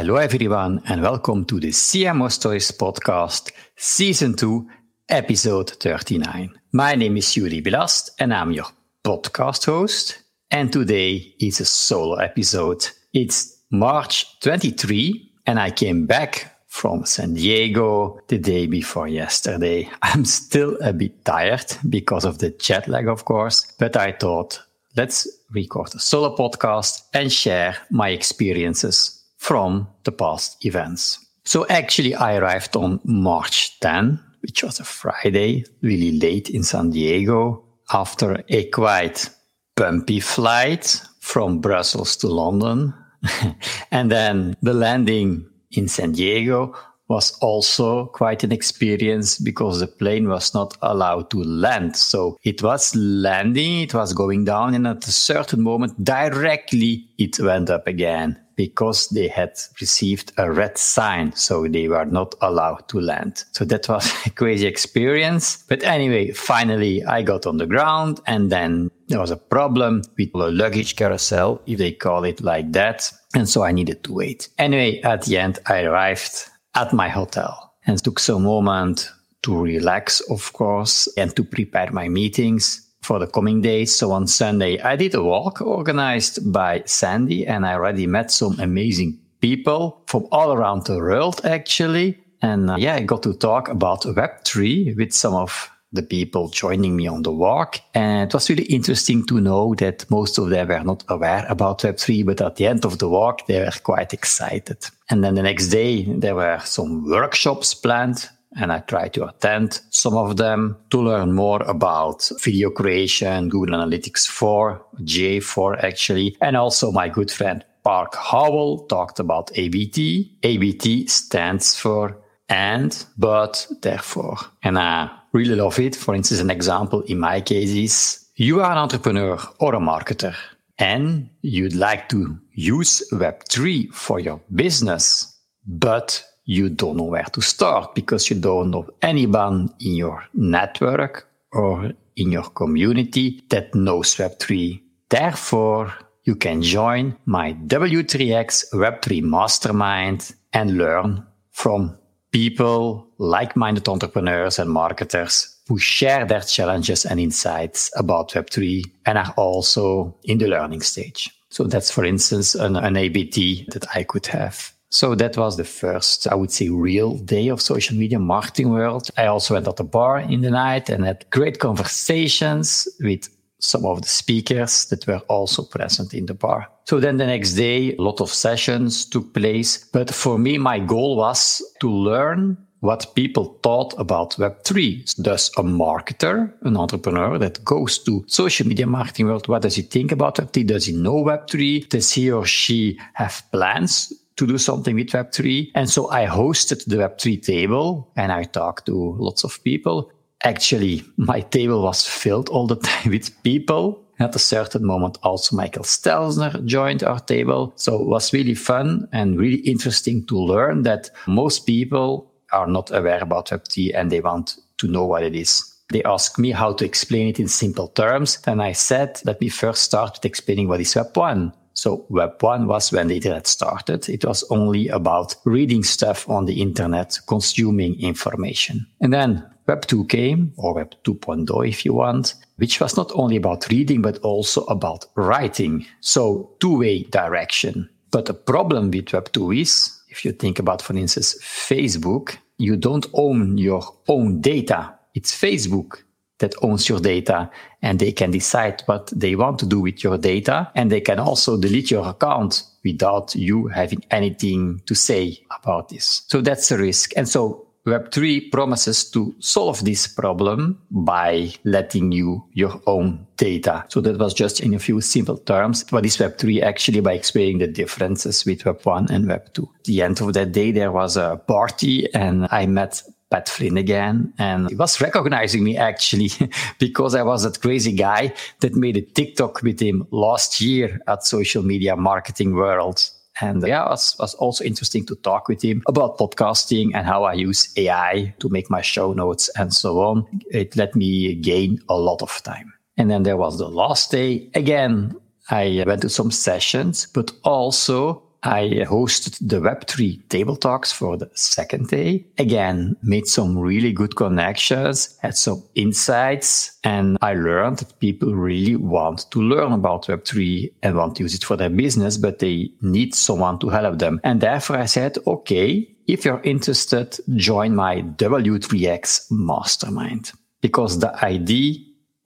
Hello, everyone, and welcome to the CMO Stories podcast, season 2, episode 39. My name is Joeri Billast, and I'm your podcast host. And today is a solo episode. It's March 23, and I came back from San Diego the day before yesterday. I'm still a bit tired because of the jet lag, of course, but I thought let's record a solo podcast and share my experiences from the past events. So actually, I arrived on March 10, which was a Friday, really late in San Diego, after a quite bumpy flight from Brussels to London. and then the landing in San Diego was also quite an experience because the plane was not allowed to land. So it was landing, it was going down, and at a certain moment, directly it went up again because they had received a red sign. So they were not allowed to land. So that was a crazy experience. But anyway, finally I got on the ground and then there was a problem with the luggage carousel, if they call it like that. And so I needed to wait. Anyway, at the end, I arrived at my hotel and took some moment to relax, of course, and to prepare my meetings for the coming days. So on Sunday, I did a walk organized by Sandy and I already met some amazing people from all around the world, actually. And uh, yeah, I got to talk about Web3 with some of the people joining me on the walk. And it was really interesting to know that most of them were not aware about Web3, but at the end of the walk, they were quite excited. And then the next day, there were some workshops planned and I tried to attend some of them to learn more about video creation, Google Analytics 4, GA4 actually, and also my good friend Park Howell talked about ABT. ABT stands for and, but, therefore. And I really love it. For instance, an example in my case is you are an entrepreneur or a marketer and you'd like to use Web3 for your business, but you don't know where to start because you don't know anyone in your network or in your community that knows Web3. Therefore, you can join my W3X Web3 Mastermind and learn from people, like-minded entrepreneurs and marketers who share their challenges and insights about Web3 and are also in the learning stage. So that's, for instance, an, an ABT that I could have. So that was the first, I would say, real day of social media marketing world. I also went at the bar in the night and had great conversations with some of the speakers that were also present in the bar. So then the next day, a lot of sessions took place. But for me, my goal was to learn what people thought about Web3. Does a marketer, an entrepreneur that goes to social media marketing world, what does he think about Web3? Does he know Web3? Does he or she have plans to do something with Web3. And so I hosted the Web3 table and I talked to lots of people. Actually, my table was filled all the time with people. At a certain moment, also Michael Stelzner joined our table. So it was really fun and really interesting to learn that most people are not aware about Web3 and they want to know what it is. They asked me how to explain it in simple terms. And I said, let me first start with explaining what is Web1. So Web 1 was when the internet started. It was only about reading stuff on the internet, consuming information. And then Web 2 came, or Web 2.0 if you want, which was not only about reading, but also about writing. So two-way direction. But the problem with Web 2 is, if you think about, for instance, Facebook, you don't own your own data. It's Facebook that owns your data and they can decide what they want to do with your data. And they can also delete your account without you having anything to say about this. So that's a risk. And so Web3 promises to solve this problem by letting you your own data. So that was just in a few simple terms. What is Web3 actually by explaining the differences with Web1 and Web2. At the end of that day, there was a party and I met Pat Flynn again. And he was recognizing me actually because I was that crazy guy that made a TikTok with him last year at Social Media Marketing World. And yeah, it was, was also interesting to talk with him about podcasting and how I use AI to make my show notes and so on. It let me gain a lot of time. And then there was the last day. Again, I went to some sessions, but also I hosted the Web3 table talks for the second day. Again, made some really good connections, had some insights, and I learned that people really want to learn about Web3 and want to use it for their business, but they need someone to help them. And therefore I said, okay, if you're interested, join my W3X mastermind because the idea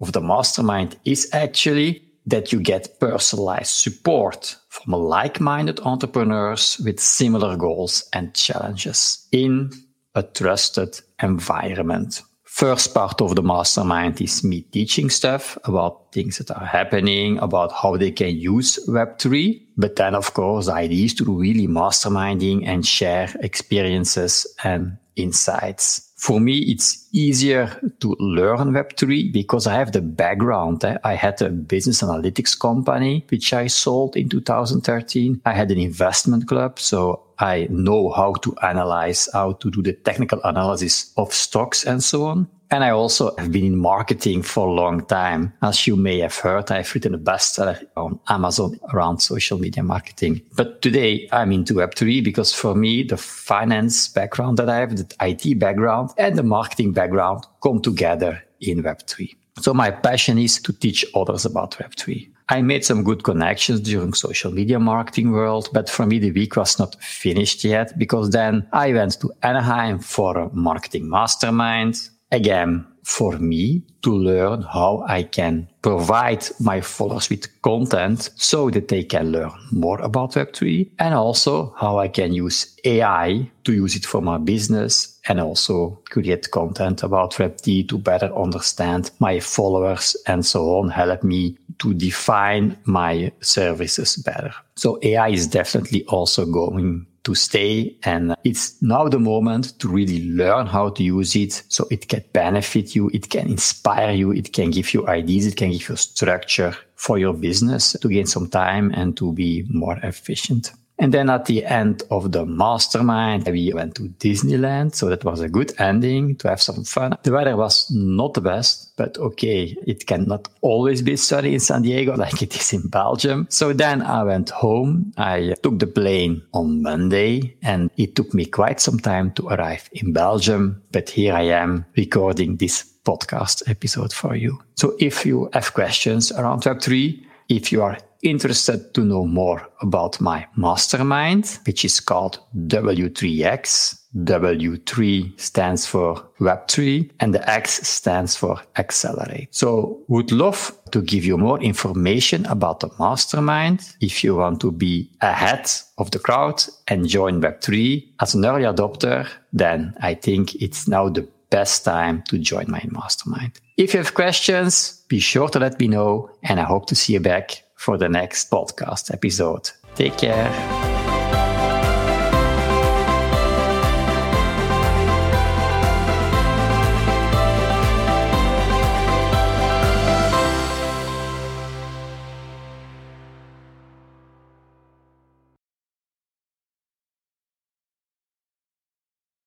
of the mastermind is actually that you get personalized support from like-minded entrepreneurs with similar goals and challenges in a trusted environment. First part of the mastermind is me teaching stuff about things that are happening, about how they can use Web3. But then, of course, the idea is to really masterminding and share experiences and insights for me, it's easier to learn Web3 because I have the background. Eh? I had a business analytics company, which I sold in 2013. I had an investment club. So I know how to analyze, how to do the technical analysis of stocks and so on. And I also have been in marketing for a long time. As you may have heard, I've written a bestseller on Amazon around social media marketing. But today I'm into Web3 because for me, the finance background that I have, the IT background and the marketing background come together in Web3. So my passion is to teach others about Web3. I made some good connections during social media marketing world, but for me, the week was not finished yet because then I went to Anaheim for a marketing mastermind again, for me to learn how I can provide my followers with content so that they can learn more about Web3 and also how I can use AI to use it for my business and also create content about Web3 to better understand my followers and so on, help me to define my services better. So AI is definitely also going to stay. And it's now the moment to really learn how to use it so it can benefit you, it can inspire you, it can give you ideas, it can give you structure for your business to gain some time and to be more efficient. And then at the end of the mastermind, we went to Disneyland. So that was a good ending to have some fun. The weather was not the best, but okay, it cannot always be sunny in San Diego like it is in Belgium. So then I went home. I took the plane on Monday and it took me quite some time to arrive in Belgium. But here I am recording this podcast episode for you. So if you have questions around Web3, if you are interested to know more about my mastermind, which is called W3X, W3 stands for Web3 and the X stands for Accelerate. So would love to give you more information about the mastermind. If you want to be ahead of the crowd and join Web3 as an early adopter, then I think it's now the best time to join my mastermind. If you have questions, be sure to let me know and I hope to see you back for the next podcast episode. Take care.